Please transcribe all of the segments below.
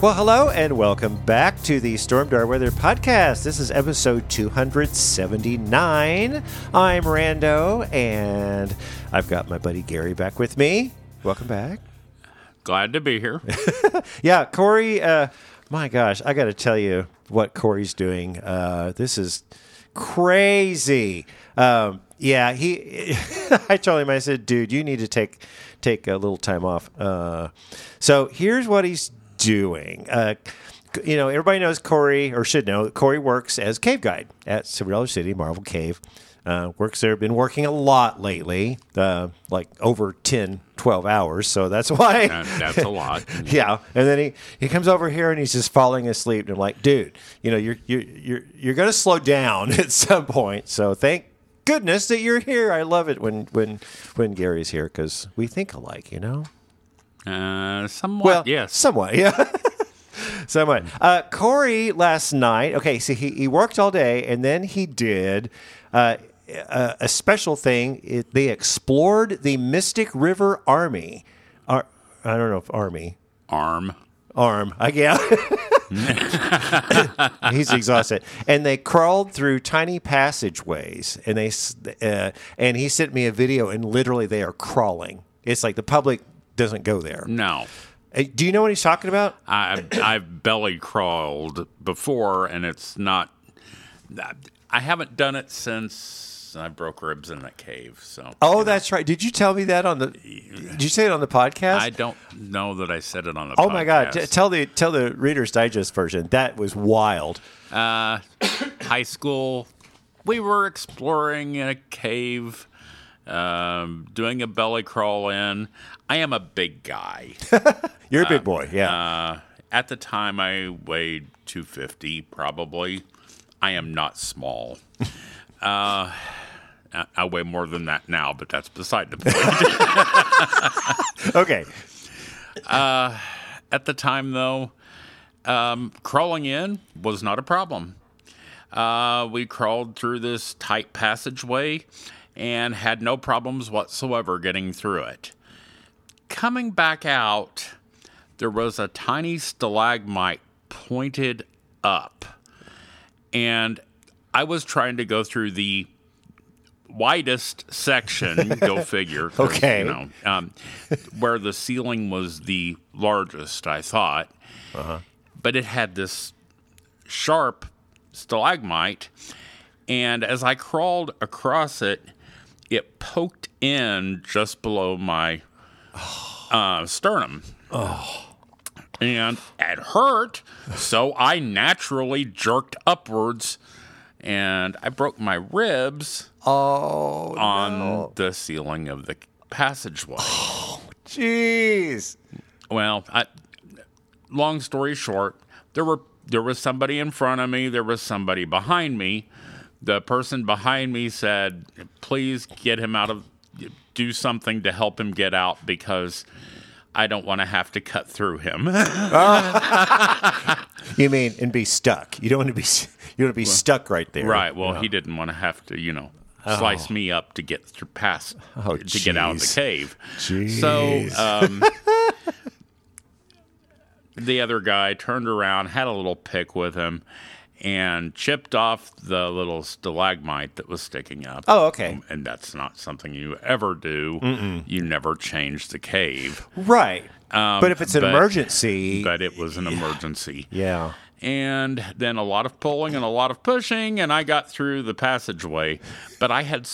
Well, hello and welcome back to the Stormdar Weather Podcast. This is episode 279. I'm Rando, and I've got my buddy Gary back with me. Welcome back. Glad to be here. Yeah, Corey, uh, my gosh, I got to tell you what Corey's doing. Uh, this is crazy. Um, yeah, he. I told him, I said, dude, you need to take take a little time off. Uh, so here's what he's doing. Uh, you know, everybody knows Corey, or should know, Corey works as cave guide at Silver City Marvel Cave. Uh, works there, been working a lot lately, uh, like over 10, 12 hours. So that's why. That- that's a lot. yeah. And then he, he comes over here and he's just falling asleep. And I'm like, dude, you know, you're, you're, you're, you're going to slow down at some point. So thank goodness that you're here. I love it when, when, when Gary's here because we think alike, you know? Uh, somewhat, Well, yes. somewhat, yeah. somewhat. Uh, Corey last night. Okay, so he, he worked all day, and then he did uh, a, a special thing. It, they explored the Mystic River Army. Ar- I don't know if Army Arm. arm. I yeah. He's exhausted, and they crawled through tiny passageways, and they uh, and he sent me a video, and literally they are crawling. It's like the public doesn't go there. No. Uh, Do you know what he's talking about? I, I've belly crawled before, and it's not. I haven't done it since I broke ribs in that cave. So. Oh, that's right. Did you tell me that on the? Did you say it on the podcast? I don't know that I said it on the. oh my god! T- podcast. tell the tell the Reader's Digest version. That was wild. uh, high school, we were exploring in a cave, um, doing a belly crawl in. I am a big guy. You're a big boy. Yeah. Uh, at the time, I weighed 250 probably. I am not small. uh, I- weigh more than that now, but that's beside the point. okay. at the time, though, um, crawling in was not a problem. Uh, we crawled through this tight passageway and had no problems whatsoever getting through it. Coming back out, there was a tiny stalagmite pointed up. And I was trying to go through the widest section, go figure. Okay. You know, um, where the ceiling was the largest, I thought. Uh-huh. But it had this sharp stalagmite. And as I crawled across it, it poked in just below my uh, sternum. And it hurt. So I naturally jerked upwards and I broke my ribs Oh, on the ceiling of the passageway. Oh, jeez. Well, I, long story short, there were there was somebody in front of me, there was somebody behind me. The person behind me said, "Please get him out of do something to help him get out because I don't want to have to cut through him." You mean and be stuck? You don't want to be. You want to be stuck right there, right. Well, you he didn't want to have to, you know, slice me up to get through past Oh, to get out of the cave. Jeez. So um, the other guy turned around, had a little pick with him, and chipped off the little stalagmite that was sticking up. Oh, okay. And that's not something you ever do. You never change the cave. Right. Um, but if it's an but- emergency, But it was an emergency. yeah. and then a lot of pulling and a lot of pushing, and I got through the passageway. But I had,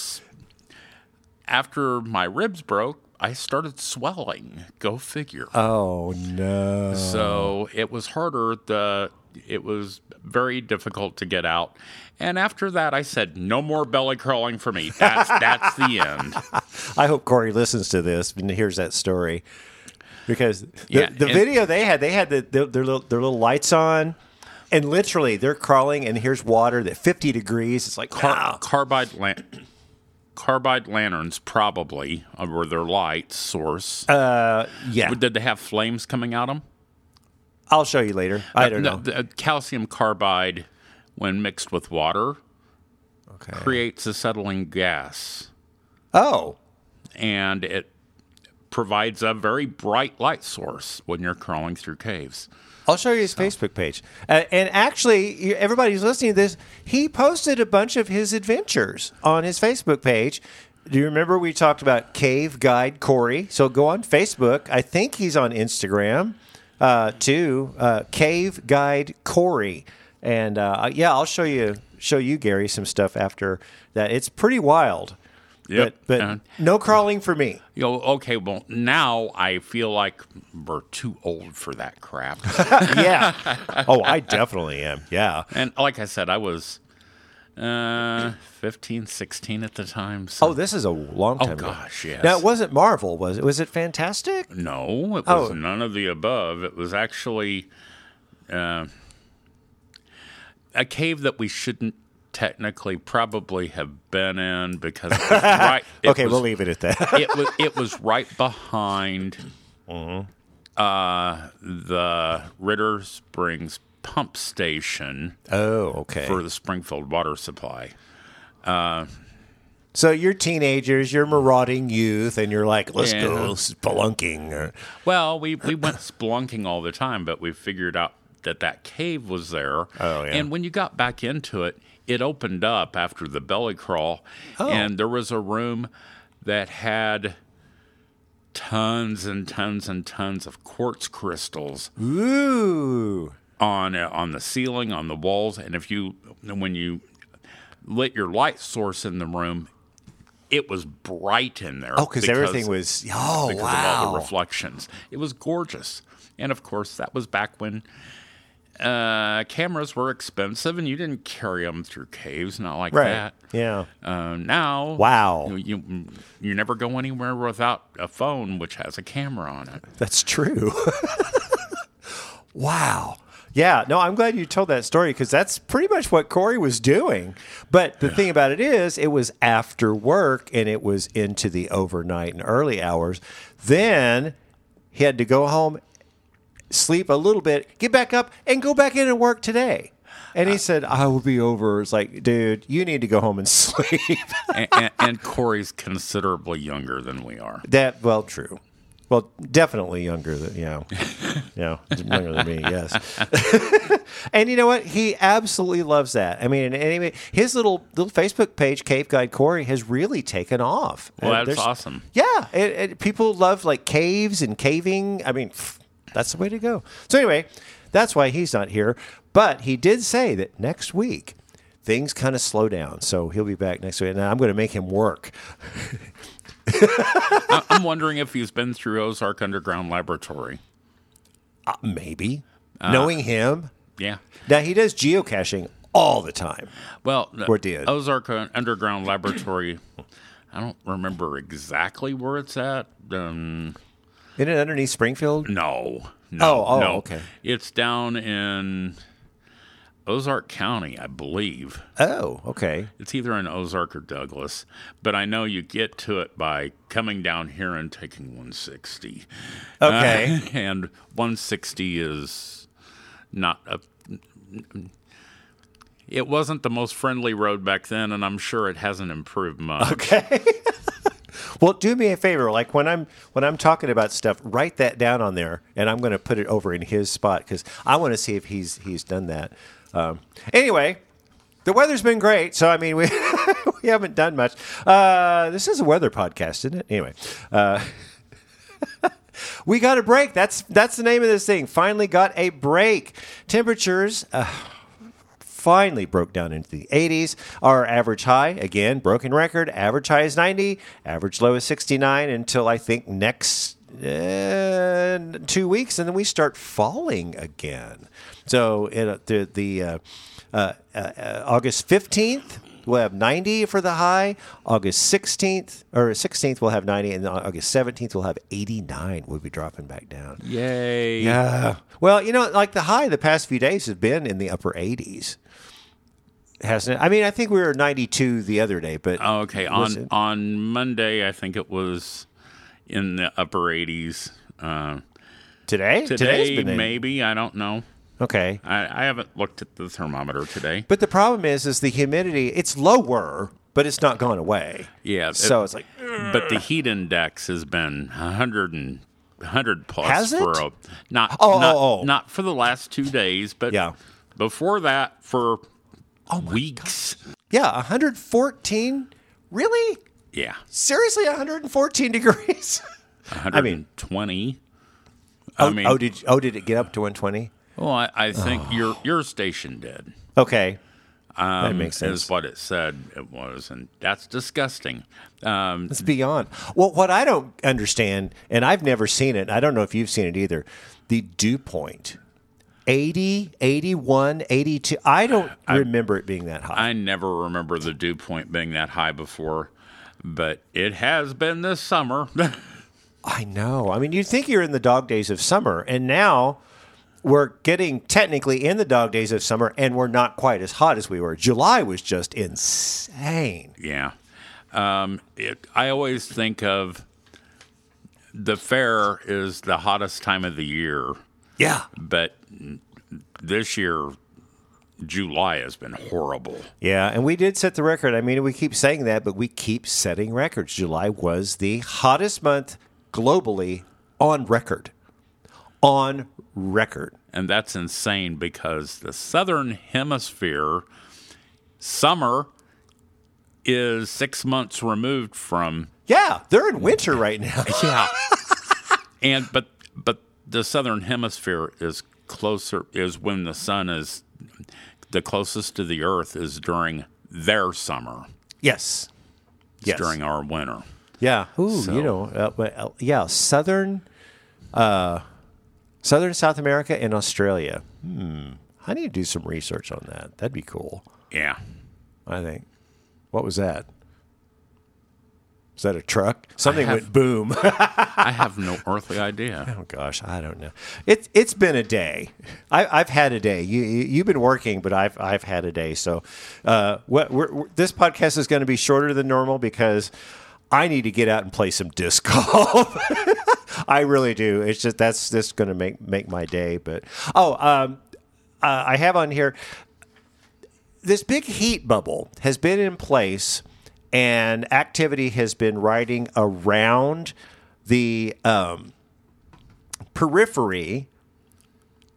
after my ribs broke, I started swelling. Go figure. Oh no. So it was harder. The it was very difficult to get out. And after that, I said, "No more belly crawling for me." That's that's the end. I hope Corey listens to this and hears that story because the, Yeah, the video they had, they had the, the, their little their little lights on, and literally they're crawling, and here's water that 50 degrees. It's like Car- wow. carbide carbide lanterns probably uh, were their light source. Uh, yeah. Did they have flames coming out of them? I'll show you later. I don't know. The, calcium carbide, when mixed with water, Okay. creates acetylene gas, Oh, and it provides a very bright light source when you're crawling through caves. I'll show you his Facebook page. Uh, and actually, everybody who's listening to this, he posted a bunch of his adventures on his Facebook page. Do you remember we talked about Cave Guide Corey? So go on Facebook. I think he's on Instagram uh, to Uh, Cave Guide Corey. And uh, yeah, I'll show you show you Gary some stuff after that. It's pretty wild. Yep. But, but Uh, no crawling for me. You know, okay, well, now I feel like we're too old for that crap. Yeah. oh, I definitely am. Yeah. and like I said, I was uh, 15, 16 at the time. So. Oh, this is a long time ago. Oh gosh, yes. Now it wasn't Marvel, was it? Was it Fantastic? No, it was Oh. none of the above. It was actually uh, a cave that we shouldn't technically probably have been in because it was right. it okay, was- we'll leave it at that. it was it was right behind uh, the Ritter Springs pump station oh, okay. for the Springfield water supply. so you're teenagers, you're marauding youth, and you're like, let's Yeah. go spelunking. Well, we, we went spelunking all the time, but we figured out that that cave was there. Oh, yeah. And when you got back into it, it opened up after the belly crawl, Oh. and there was a room that had tons and tons and tons of quartz crystals Ooh. On uh, on the ceiling, on the walls, and if you when you lit your light source in the room, it was bright in there. Oh, because everything was. Oh, because of all the wow. reflections. It was gorgeous. And of course, that was back when uh, cameras were expensive and you didn't carry them through caves, not like Right. that. Yeah. Uh, now, Wow. you, you you never go anywhere without a phone which has a camera on it. That's true. wow. Yeah, no, I'm glad you told that story because that's pretty much what Corey was doing. But the thing about it is, it was after work and it was into the overnight and early hours. Then he had to go home, sleep a little bit, get back up, and go back in and work today. And he said, I will be over. It's like, dude, you need to go home and sleep. and, and, and Corey's considerably younger than we are. That well, true. Well, definitely younger than you know, you know, younger than me. Yes, and you know what? He absolutely loves that. I mean, and anyway, his little little Facebook page, Cave Guide Corey, has really taken off. Well, Uh, that's awesome. Yeah, it, it, people love like caves and caving. I mean, pff, that's the way to go. So anyway, that's why he's not here. But he did say that next week things kind of slow down, so he'll be back next week. And I'm going to make him work. I'm wondering if he's been through Ozark Underground Laboratory. Uh, maybe knowing him. Yeah. Now he does geocaching all the time. Well, Or did. Ozark uh, Underground Laboratory. I don't remember exactly where it's at. Um, Isn't it underneath Springfield? no, no, Oh, oh, no. okay. It's down in Ozark County, I believe. Oh, okay. It's either in Ozark or Douglas, but I know you get to it by coming down here and taking 160. Okay. Uh, and 160 is not a. It wasn't the most friendly road back then, and I'm sure it hasn't improved much. Okay. well, do me a favor. Like when I'm when I'm talking about stuff, write that down on there, and I'm going to put it over in his spot because I want to see if he's he's done that. Um, anyway, the weather's been great, so I mean we we haven't done much. Uh, this is a weather podcast, isn't it? Anyway. Uh, We got a break. That's that's the name of this thing. Finally got a break. Temperatures uh, finally broke down into the 80s. Our average high, again, broken record. Average high is 90. Average low is 69 until I think next uh, two weeks, and then we start falling again. So it, the the uh, uh, uh, August 15th we'll have 90 for the high. August 16th or 16th we'll have 90, and August 17th we'll have 89. We'll be dropping back down. Yay. Yeah. Well, you know, like the high the past few days has been in the upper 80s. Hasn't it? I mean, I think we were 92 the other day, but Oh, Okay. On on Monday, I think it was in the upper 80s. Uh, today, today, maybe. I don't know. Okay. I, I haven't looked at the thermometer today. But the problem is, is the humidity. It's lower, but it's not gone away. Yeah. it- So it's like, but the heat index has been 100 and 100 plus Has for a not Oh, not, oh, oh. not for the last 2 days, but Yeah. before that for weeks. yeah, 114. Really? Yeah. Seriously, 114 degrees. 120. oh, I mean, oh, did oh, did it get up to 120? well, I, I think Oh. your your station did. Okay, Um, that makes sense. Is what it said it was, and that's disgusting. Um, It's beyond. Well, what I don't understand, and I've never seen it, I don't know if you've seen it either, the dew point 80, 81, 82. I don't remember it being that high. I never remember the dew point being that high before, but it has been this summer. I know. I mean, you'd think you're in the dog days of summer, and now we're getting technically in the dog days of summer, and we're not quite as hot as we were. July was just insane. yeah. Um, it, I always think of the fair is the hottest time of the year, Yeah. but this year, July has been horrible. Yeah, and we did set the record. I mean, we keep saying that, but we keep setting records. July was the hottest month globally on record. On record. And that's insane because the southern hemisphere summer is six months removed from Yeah, they're in winter right now. yeah and but but the southern hemisphere is closer is when the sun is the closest to the earth is during their summer yes. it's Yes. during our winter Yeah. Ooh, So- you know, uh, uh, yeah, southern, uh, southern South America and Australia. Hmm. I need to do some research on that. That'd be cool. yeah I think. What was that? Is that a truck? Something have- went boom. i have no earthly idea oh gosh, I don't know. It's it's been a day. I, I've had a day. You, you you've been working, but I've I've had a day. So, uh, what we're, we're, this podcast is going to be shorter than normal because I need to get out and play some disc golf. I really do. It's just that's just going to make make my day. But oh, um, uh, I have on here this big heat bubble has been in place and activity has been riding around the um, periphery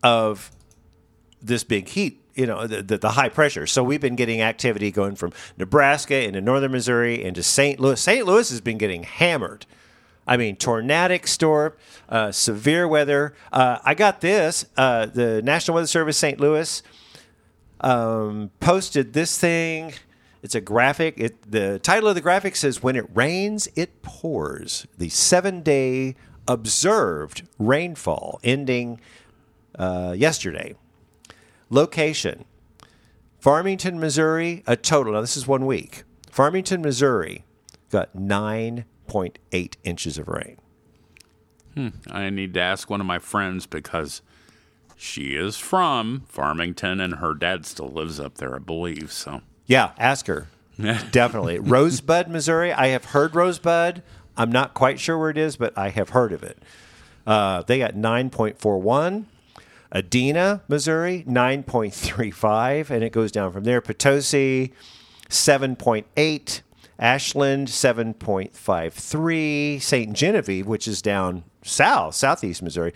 of this big heat you know the, the, the high pressure so we've been getting activity going from nebraska into northern missouri into st louis st louis has been getting hammered i mean tornadic storm uh, severe weather uh, i got this uh, the national weather service st louis um, posted this thing. It's a graphic. It, the title of the graphic says, When it rains, it pours. The seven day observed rainfall ending uh, yesterday. Location Farmington, Missouri, a total. Now, this is one week. Farmington, Missouri got 9.8 inches of rain. i need to ask one of my friends because she is from farmington and her dad still lives up there i believe so Yeah, ask her. Definitely. Rosebud, Missouri. I have heard Rosebud. I'm not quite sure where it is, but I have heard of it. Uh, they got 9.41. Adena, Missouri, 9.35, and it goes down from there. Potosi, 7.8. Ashland, 7.53. Ste. Genevieve, which is down south, southeast Missouri,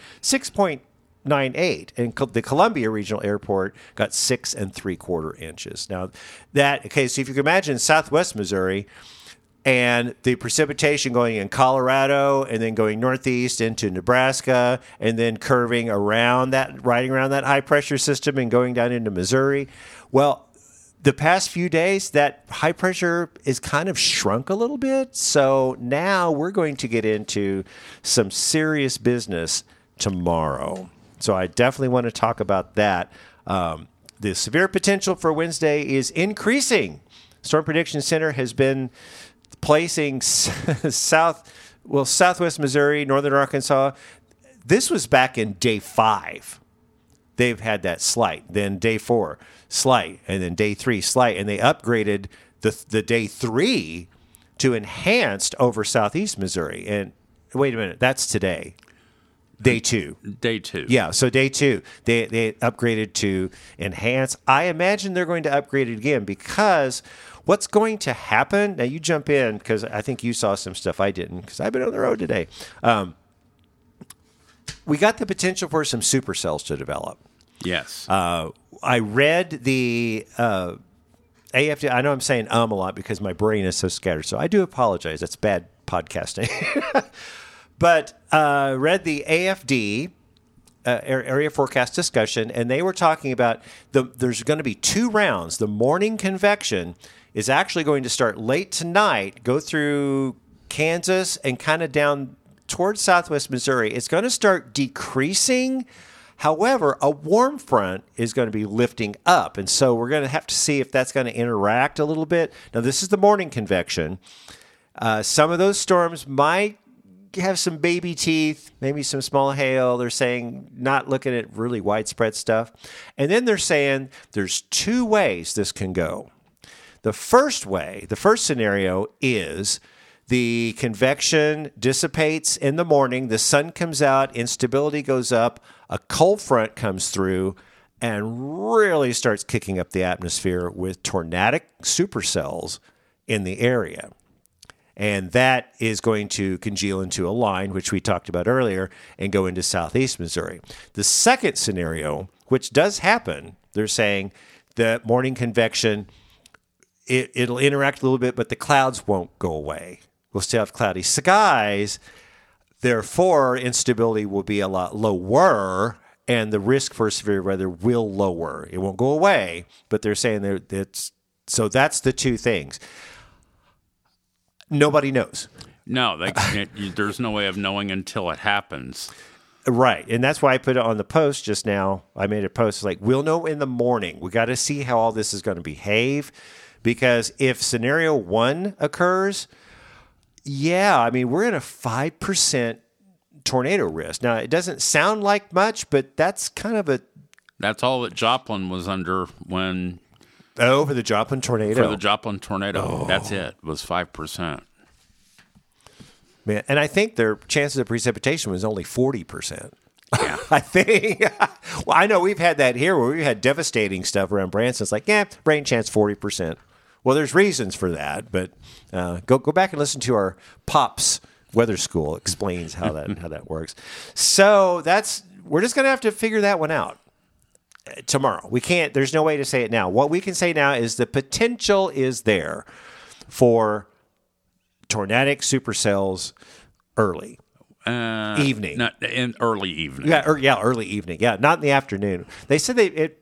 6.98. And Co- the Columbia Regional Airport got six and three quarter inches. Now, that, okay, so if you can imagine southwest Missouri, and the precipitation going in Colorado and then going northeast into Nebraska and then curving around that, riding around that high pressure system and going down into Missouri. Well, the past few days, that high pressure is kind of shrunk a little bit. So now we're going to get into some serious business tomorrow. So I definitely want to talk about that. Um, the severe potential for Wednesday is increasing. Storm Prediction Center has been placing south, well, southwest Missouri, northern Arkansas. This was back in day five. They've had that slight. Then day four, slight, and then day three, slight, and they upgraded the the day three to enhanced over southeast Missouri. And wait a minute, that's today. Day two. Day two. Yeah, so day two, they they upgraded to enhance. I imagine they're going to upgrade it again because what's going to happen? Now you jump in because I think you saw some stuff I didn't because I've been on the road today. Um, we got the potential for some supercells to develop. Yes. Uh, I read the uh, AFD. I know I'm saying um a lot because my brain is so scattered. So I do apologize. That's bad podcasting. but uh, read the AFD. Uh, area forecast discussion, and they were talking about the. There's going to be two rounds. The morning convection is actually going to start late tonight, go through Kansas and kind of down towards southwest Missouri. It's going to start decreasing However, a warm front is going to be lifting up. And so we're going to have to see if that's going to interact a little bit. Now, this is the morning convection. Uh, some of those storms might have some baby teeth, maybe some small hail. They're saying not looking at really widespread stuff. And then they're saying there's two ways this can go. The first way, the first scenario is the convection dissipates in the morning, the sun comes out, instability goes up, a cold front comes through and really starts kicking up the atmosphere with tornadic supercells in the area. And that is going to congeal into a line, which we talked about earlier, and go into southeast Missouri. The second scenario, which does happen, they're saying the morning convection, it, it'll interact a little bit, but the clouds won't go away we'll still have cloudy skies. Therefore, instability will be a lot lower and the risk for severe weather will lower. It won't go away, but they're saying that it's so that's the two things. Nobody knows. No, they, there's no way of knowing until it happens. Right. And that's why I put it on the post just now. I made a post like, we'll know in the morning. We got to see how all this is going to behave. Because if scenario one occurs, yeah, I mean, we're in a 5% tornado risk. Now, it doesn't sound like much, but that's kind of a. That's all that Joplin was under when. Oh, for the Joplin tornado. For the Joplin tornado. Oh. That's it, was 5%. Man, and I think their chances of precipitation was only 40%. Yeah. I think. well, I know we've had that here where we've had devastating stuff around Branson. It's like, yeah, rain chance 40%. Well, there's reasons for that, but uh, go go back and listen to our pops weather school explains how that how that works. So that's we're just gonna have to figure that one out tomorrow. We can't. There's no way to say it now. What we can say now is the potential is there for tornadic supercells early. Uh, evening, not in early evening. Yeah, er, yeah, early evening. Yeah, not in the afternoon. They said they it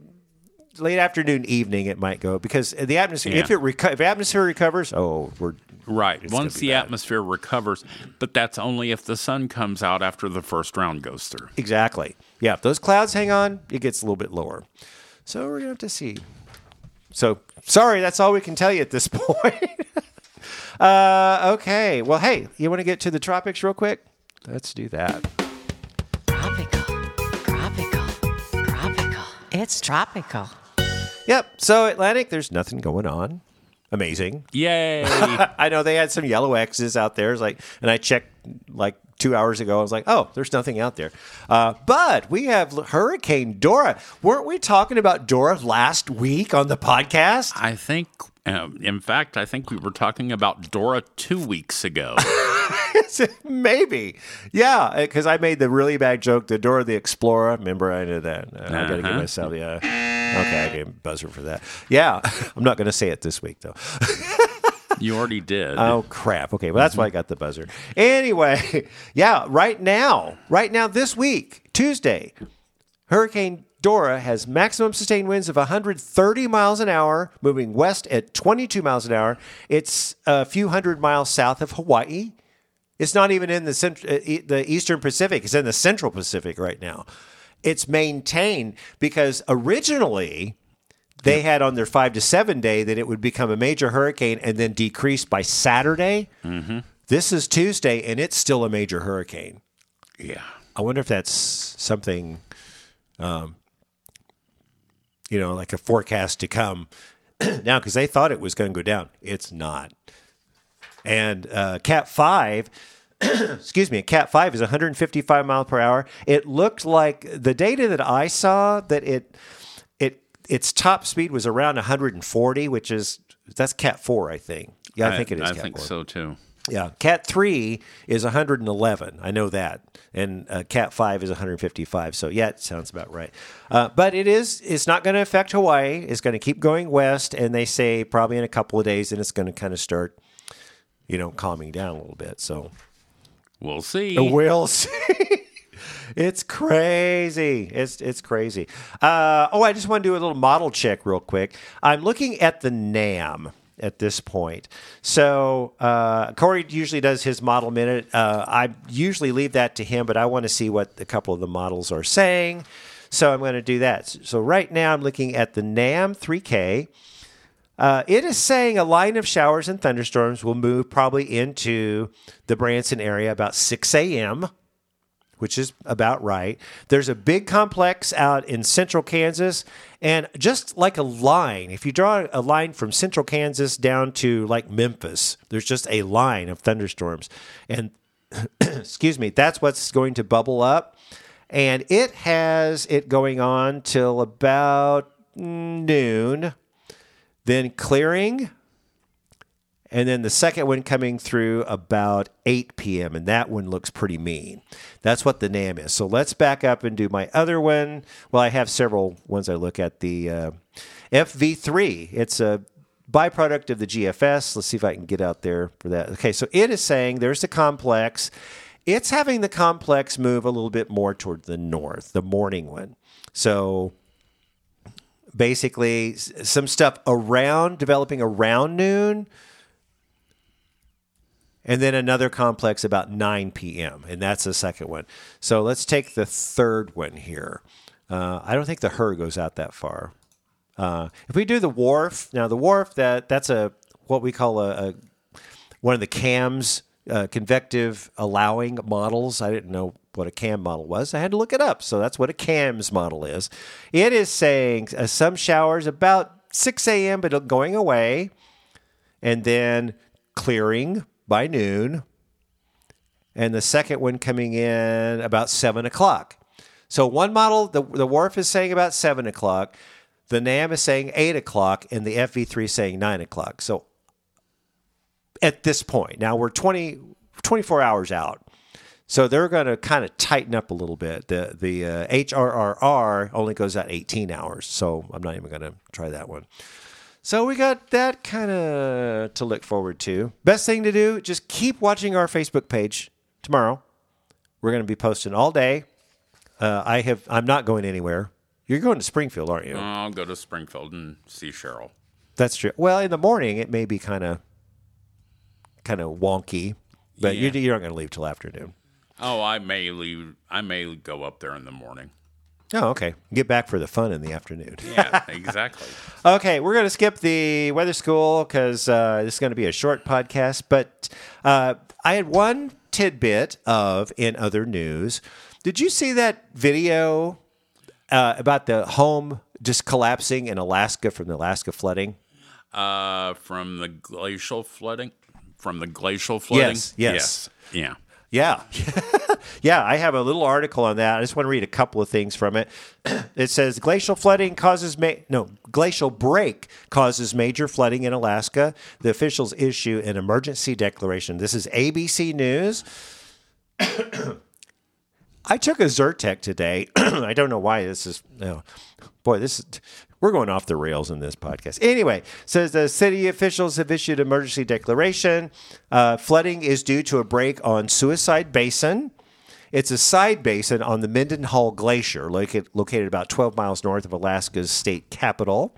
late afternoon, evening, it might go because the atmosphere. Yeah. If it reco- if atmosphere recovers, oh, we're right. Once the bad. atmosphere recovers, but that's only if the sun comes out after the first round goes through. Exactly. Yeah. If those clouds hang on, it gets a little bit lower. So we're gonna have to see. So sorry, that's all we can tell you at this point. uh, okay. Well, hey, you want to get to the tropics real quick? Let's do that. Tropical, tropical, tropical. It's tropical. Yep. So Atlantic, there's nothing going on. Amazing. Yay. I know they had some yellow X's out there. It's like, and I checked like two hours ago. I was like, oh, there's nothing out there. Uh, but we have Hurricane Dora. Weren't we talking about Dora last week on the podcast? I think, uh, in fact, I think we were talking about Dora two weeks ago. Maybe. Yeah, because I made the really bad joke, the Dora the Explorer. Remember, I did that. Uh, uh-huh. I got to give myself, yeah. Okay, I gave a buzzer for that. Yeah, I'm not going to say it this week, though. You already did. Oh crap. Okay, well that's why I got the buzzer. Anyway, yeah, right now, right now this week, Tuesday, Hurricane Dora has maximum sustained winds of 130 miles an hour, moving west at 22 miles an hour. It's a few hundred miles south of Hawaii. It's not even in the cent- uh, the Eastern Pacific. It's in the Central Pacific right now. It's maintained because originally they had on their five to seven day that it would become a major hurricane and then decrease by Saturday. This is Tuesday and it's still a major hurricane. yeah. I wonder if that's something, um, you know, like a forecast to come now because they thought it was going to go down. It's not. And uh, Cat 5, excuse me, Cat 5 is 155 mile per hour. It looked like the data that I saw that it, its top speed was around 140, which is, that's Cat 4, I think. Yeah, I, think it is I Cat think 4. so too. Yeah, Cat 3 is 111. I know that. And uh, Cat 5 is 155. So, yeah, it sounds about right. Uh, but it is, it's not going to affect Hawaii. It's going to keep going west. And they say probably in a couple of days, and it's going to kind of start, you know, calming down a little bit. So, We'll see. we'll see. It's crazy. It's it's crazy. Uh, oh, I just want to do a little model check real quick. I'm looking at the NAM at this point. So uh, Corey usually does his model minute. Uh, I usually leave that to him, but I want to see what a couple of the models are saying. So I'm going to do that. So right now I'm looking at the NAM 3K. Uh, it is saying a line of showers and thunderstorms will move probably into the Branson area about 6 a.m which is about right. There's a big complex out in central Kansas, and just like a line, if you draw a line from central Kansas down to like Memphis, there's just a line of thunderstorms. And excuse me, that's what's going to bubble up. And it has it going on till about noon, then clearing and then the second one coming through about 8 p.m. and that one looks pretty mean. That's what the NAM is. So let's back up and do my other one. Well, I have several ones I look at. The uh, FV3. It's a byproduct of the GFS. Let's see if I can get out there for that. Okay, so it is saying there's the complex. It's having the complex move a little bit more toward the north, the morning one. So basically, some stuff around developing around noon and then another complex about 9 p.m. and that's the second one. So let's take the third one here. Uh, I don't think the HRRR goes out that far. Uh, if we do the WRF now, the WRF that that's a what we call a, a one of the cams uh, convective allowing models. I didn't know what a cam model was. I had to look it up. So that's what a cams model is. It is saying uh, some showers about 6 a.m. but going away, and then clearing by noon, and the second one coming in about seven o'clock. So one model, the the WRF is saying about seven o'clock, the NAM is saying eight o'clock, and the FV3 is saying nine o'clock. So at this point, now we're 20, 24 hours out. So they're going to kind of tighten up a little bit. The the uh, HRRR only goes out 18 hours, so I'm not even going to try that one. So we got that kind of to look forward to. Best thing to do, just keep watching our Facebook page tomorrow. We're going to be posting all day. Uh, I have. I'm not going anywhere. You're going to Springfield, aren't you? I'll go to Springfield and see Cheryl. That's true. Well, in the morning it may be kind of kind of wonky, but Yeah. you, you're not going to leave till afternoon. Oh, I may leave. I may go up there in the morning. Oh, okay. Get back for the fun in the afternoon. Yeah, exactly. Okay, we're going to skip the weather school because uh, this is going to be a short podcast. But uh, I had one tidbit of in other news. Did you see that video uh, about the home just collapsing in Alaska from the Alaska flooding? Uh, from the glacial flooding. From the glacial flooding. Yes, yes. Yeah. Yeah. yeah, I have a little article on that. I just want to read a couple of things from it. It says glacial flooding causes ma- no, glacial break causes major flooding in Alaska. The officials issue an emergency declaration. This is ABC News. I took a Zyrtec today. I don't know why this is. Boy, this is. We're going off the rails in this podcast. Anyway, says the city officials have issued emergency declaration. Uh, flooding is due to a break on Suicide Basin. It's a side basin on the Mendenhall Glacier, located, located about 12 miles north of Alaska's state capital.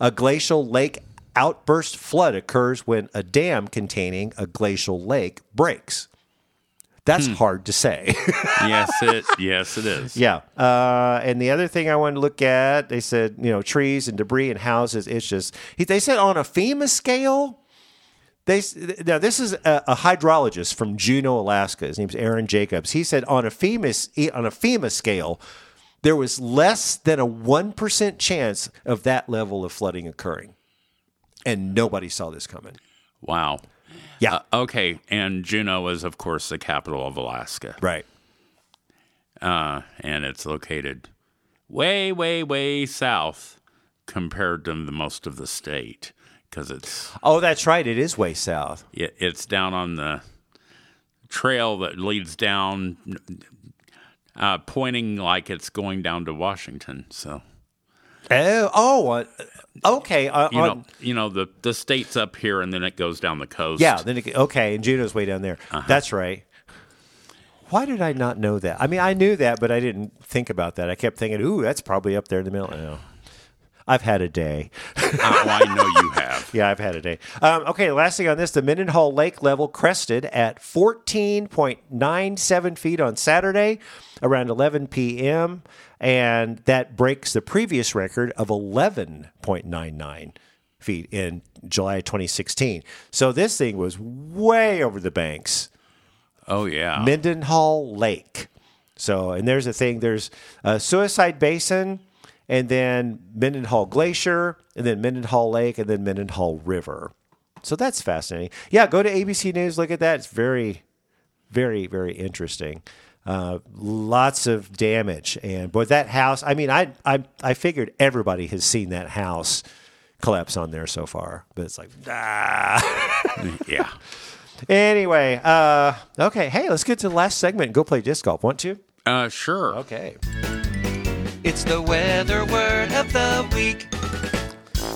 A glacial lake outburst flood occurs when a dam containing a glacial lake breaks. That's hard to say. yes, it yes it is. yeah. Uh, and the other thing I wanted to look at, they said, you know, trees and debris and houses. It's just, they said on a FEMA scale, they now this is a, a hydrologist from Juneau, Alaska. His name's Aaron Jacobs. He said on a FEMA on a FEMA scale, there was less than a one percent chance of that level of flooding occurring, and nobody saw this coming. Wow. Yeah, Uh, okay, and Juneau is of course the capital of Alaska. right. uh, and it's located way, way, way south compared to the most of the state because it's Oh, that's right. It is way south. it, it's down on the trail that leads down, uh, pointing like it's going down to Washington. So Oh, oh, uh, okay. Uh, you on- know, you know the the state's up here, and then it goes down the coast. Yeah, then it, okay, and Juneau's way down there. Uh-huh. That's right. Why did I not know that? I mean, I knew that, but I didn't think about that. I kept thinking, "Ooh, that's probably up there in the middle." I've had a day. Well, I know you have. Yeah, I've had a day. Um, okay, last thing on this: the Mendenhall Lake level crested at 14.97 feet on Saturday, around 11 p.m., and that breaks the previous record of 11.99 feet in July 2016. So this thing was way over the banks. Oh yeah. Mendenhall Lake. So, and there's a thing. There's a Suicide Basin, and then Mendenhall Glacier, and then Mendenhall Lake, and then Mendenhall River. So that's fascinating. Yeah, go to ABC News. Look at that. It's very, very, very interesting. Uh, lots of damage, and boy, that house. I mean, I, I, I figured everybody has seen that house collapse on there so far, but it's like, ah. yeah. Anyway, uh, okay. Hey, let's get to the last segment and go play disc golf. Want to? Uh, sure. Okay. It's the weather word of the week.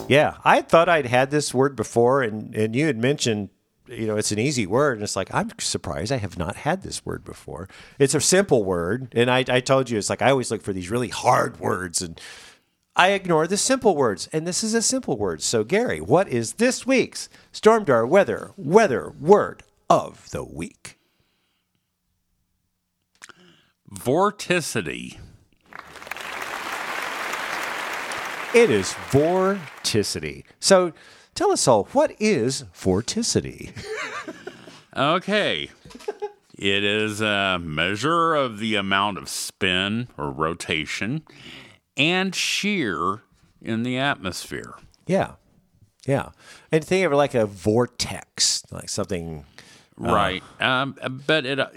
Yeah, I thought I'd had this word before, and, and you had mentioned, you know, it's an easy word. And it's like, I'm surprised I have not had this word before. It's a simple word. And I, I told you, it's like I always look for these really hard words, and I ignore the simple words. And this is a simple word. So, Gary, what is this week's Stormdar Weather weather word of the week? Vorticity. It is vorticity. So, tell us all, what is vorticity? Okay. It is a measure of the amount of spin or rotation and shear in the atmosphere. Yeah. Yeah. And think of it like a vortex, like something. Right. Um, but it uh,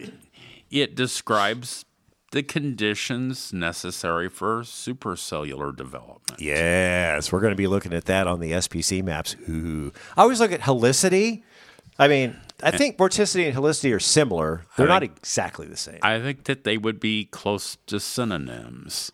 it describes the conditions necessary for supercellular development. Yes. We're going to be looking at that on the SPC maps. Ooh. I always look at helicity. I mean, I think vorticity and helicity are similar. They're not exactly the same. I think that they would be close to synonyms.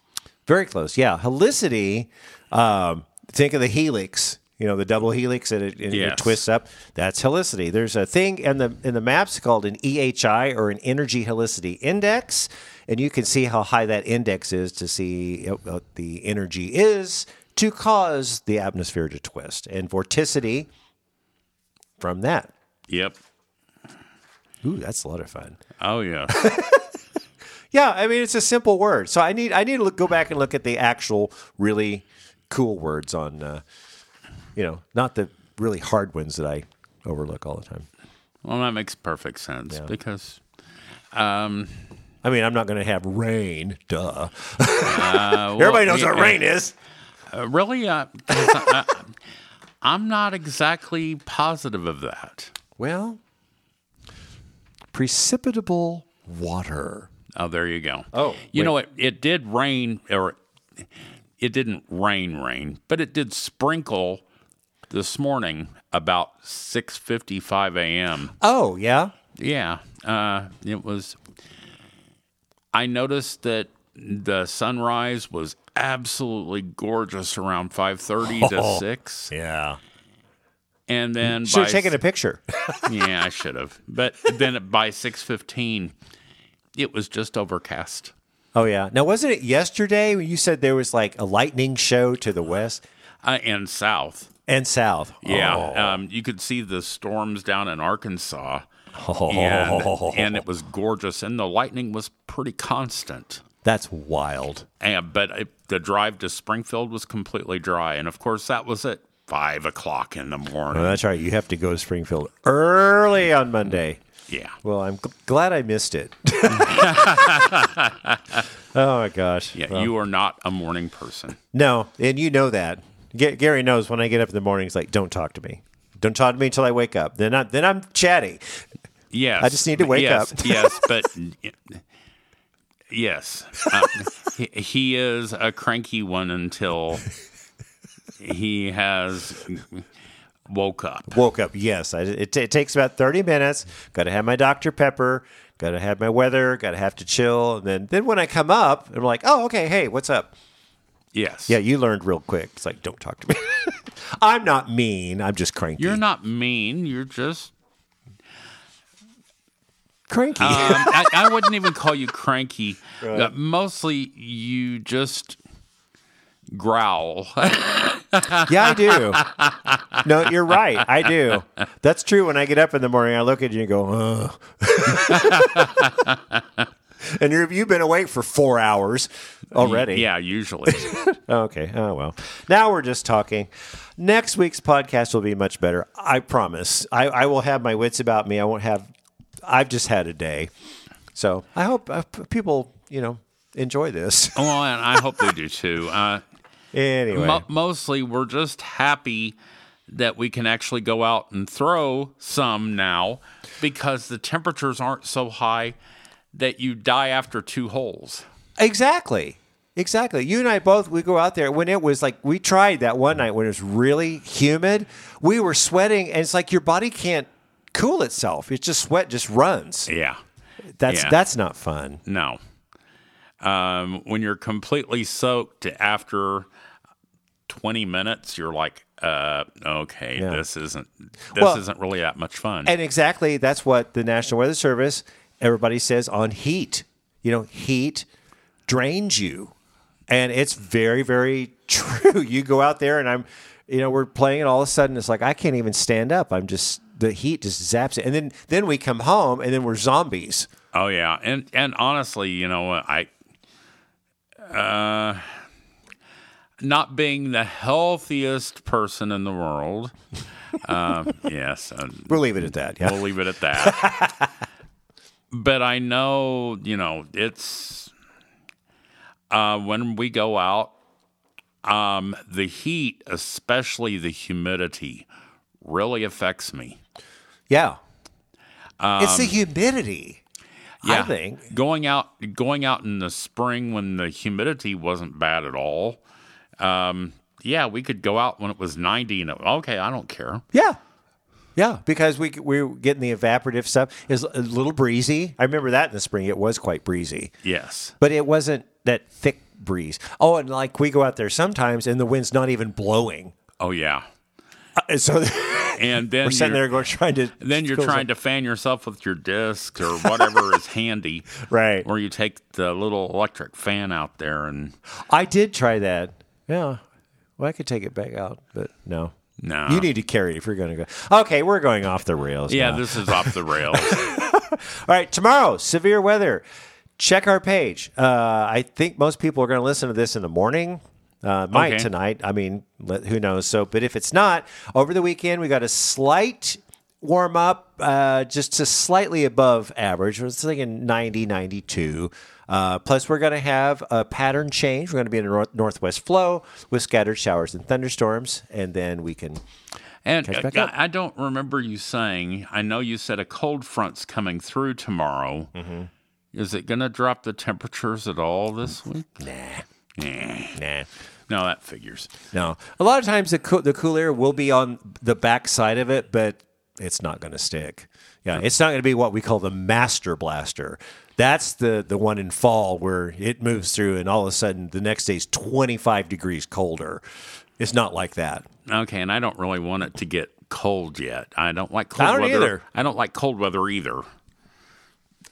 Very close. Yeah. Helicity, um, think of the helix. You know the double helix and it, and it twists up. That's helicity. There's a thing in the in the maps called an EHI or an Energy Helicity Index, and you can see how high that index is to see what the energy is to cause the atmosphere to twist. And vorticity from that. Yep. Ooh, that's a lot of fun. Oh yeah. Yeah, I mean it's a simple word. So I need I need to look, go back and look at the actual really cool words on, uh, you know, not the really hard ones that I overlook all the time. well, that makes perfect sense Yeah. because um, I mean, I'm not going to have rain. Duh. uh, well, Everybody knows yeah, what rain is. uh, really, uh, I, I'm not exactly positive of that. Well, precipitable water. Oh, there you go. Oh, you wait. know what? It did rain, or it didn't rain, rain, but it did sprinkle this morning about 6:55 a.m. Oh, yeah. Yeah, uh, it was. I noticed that the sunrise was absolutely gorgeous around 5:30 to 6 Yeah. and then Should by have taken a picture. yeah, I should have. But then by 6:15 it was just overcast. oh yeah. Now wasn't it yesterday when you said there was like a lightning show to the west Uh, and south. and south? Yeah, Oh. um, you could see the storms down in Arkansas. And, and it oh. was gorgeous, and the lightning was pretty constant. That's wild. And but it, the drive to Springfield was completely dry, and of course that was at five o'clock in the morning. Well, that's right. You have to go to Springfield early on Monday. yeah, Well, I'm g- glad I missed it. oh my gosh. yeah. Well, you are not a morning person. no, and you know that. Ga- Gary knows when I get up in the morning, he's like, "Don't talk to me. Don't talk to me until I wake up. Then I then I'm chatty." Yes, I just need to wake yes, up. yes, but yes, uh, he, he is a cranky one until he has woke up. Woke up. Yes, I, it, it takes about thirty minutes. Got to have my Dr Pepper. Got to have my weather. Got to have to chill. And then then when I come up, I'm like, "Oh, okay. Hey, what's up?" Yes, Yeah, you learned real quick. It's like, don't talk to me. I'm not mean. I'm just cranky. You're not mean. You're just. Cranky. Um, I, I wouldn't even call you cranky. Uh, mostly, you just growl. yeah, I do. No, you're right. I do. That's true. When I get up in the morning, I look at you and go, Ugh. and you're, you've been awake for four hours already. yeah, usually. Okay. Oh, well. Now we're just talking. Next week's podcast will be much better. I promise. I, I will have my wits about me. I won't have, I've just had a day. So I hope uh, people, you know, enjoy this. well, and I hope they do too. Uh, anyway. Mo- mostly, we're just happy that we can actually go out and throw some now because the temperatures aren't so high that you die after two holes. Exactly. Exactly. You and I both, we go out there when it was like, we tried that one night when it was really humid. We were sweating, and it's like your body can't cool itself. It's just sweat just runs. Yeah. That's Yeah. that's not fun. No. Um, when you're completely soaked after 20 minutes, you're like, uh, okay, Yeah. this isn't this Well- isn't really that much fun. And exactly that's what the National Weather Service, everybody says on heat. You know, heat drains you. And it's very, very true. You go out there and I'm, you know, we're playing it all of a sudden. It's like, I can't even stand up. I'm just, the heat just zaps it. And then, then we come home and then we're zombies. Oh yeah, and and honestly, you know, I, uh, not being the healthiest person in the world. um, yes, uh, We'll leave it at that. Yeah. we'll leave it at that. but I know, you know, it's uh, when we go out, um, the heat, especially the humidity, really affects me. Yeah. it's the humidity. Yeah, I think. going out going out in the spring when the humidity wasn't bad at all. Um, yeah, we could go out when it was ninety, and it, okay, I don't care. Yeah. Yeah, because we we were getting the evaporative stuff. It's a little breezy. I remember that in the spring. It was quite breezy. Yes, but it wasn't that thick breeze. Oh, and like we go out there sometimes, and the wind's not even blowing. oh yeah, Uh, So and then we're sitting there you're, going trying to. then you're trying to fan yourself with your disc or whatever is handy, Right. Or you take the little electric fan out there and I did try that. Yeah. Well, I could take it back out, but no. no, You need to carry it if you're going to go. Okay, we're going off the rails. yeah, now. this is off the rails. All right, tomorrow, severe weather. Check our page. Uh, I think most people are going to listen to this in the morning. Uh, might Okay. tonight. I mean, who knows? So, but if it's not, over the weekend we got a slight warm up, uh, just to slightly above average. I was thinking 90, 92. Uh, plus, we're going to have a pattern change. We're going to be in a north, northwest flow with scattered showers and thunderstorms, and then we can. And back uh. I don't remember you saying. I know you said a cold front's coming through tomorrow. Mm-hmm. Is it going to drop the temperatures at all this week? Nah, Nah. nah. No, that figures. No, a lot of times the cool, the cool air will be on the back side of it, but it's not going to stick. Yeah, it's not going to be what we call the master blaster. That's the the one in fall where it moves through, and all of a sudden the next day's 25 degrees colder. It's not like that. Okay, and I don't really want it to get cold yet. I don't like cold I don't weather. either. I don't like cold weather either.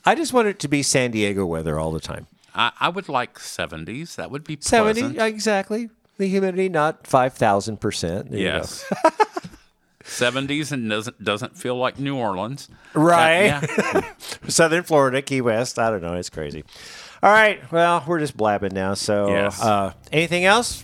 I just want it to be San Diego weather all the time. I, I would like 70s. That would be 70 pleasant. exactly. The humidity not 5,000%. There you go. Yes. 70s and doesn't doesn't feel like New Orleans. Right. Yeah. Southern Florida, Key West. I don't know. It's crazy. All right. Well, we're just blabbing now. So, Yes. uh, anything else?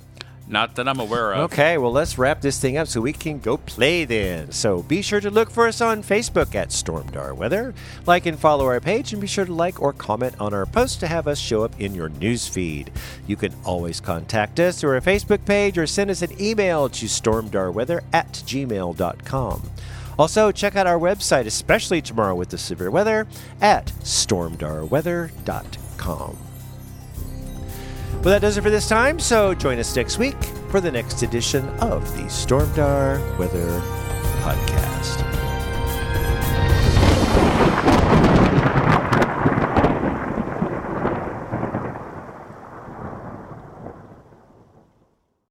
Not that I'm aware of. Okay. Well, let's wrap this thing up so we can go play then. So, be sure to look for us on Facebook at Stormdar Weather. Like and follow our page, and be sure to like or comment on our posts to have us show up in your news feed. You can always contact us through our Facebook page or send us an email to stormdarweather at gmail.com. Also, check out our website, especially tomorrow with the severe weather, at stormdarweather.com. Well, that does it for this time, so join us next week for the next edition of the Stormdar Weather Podcast.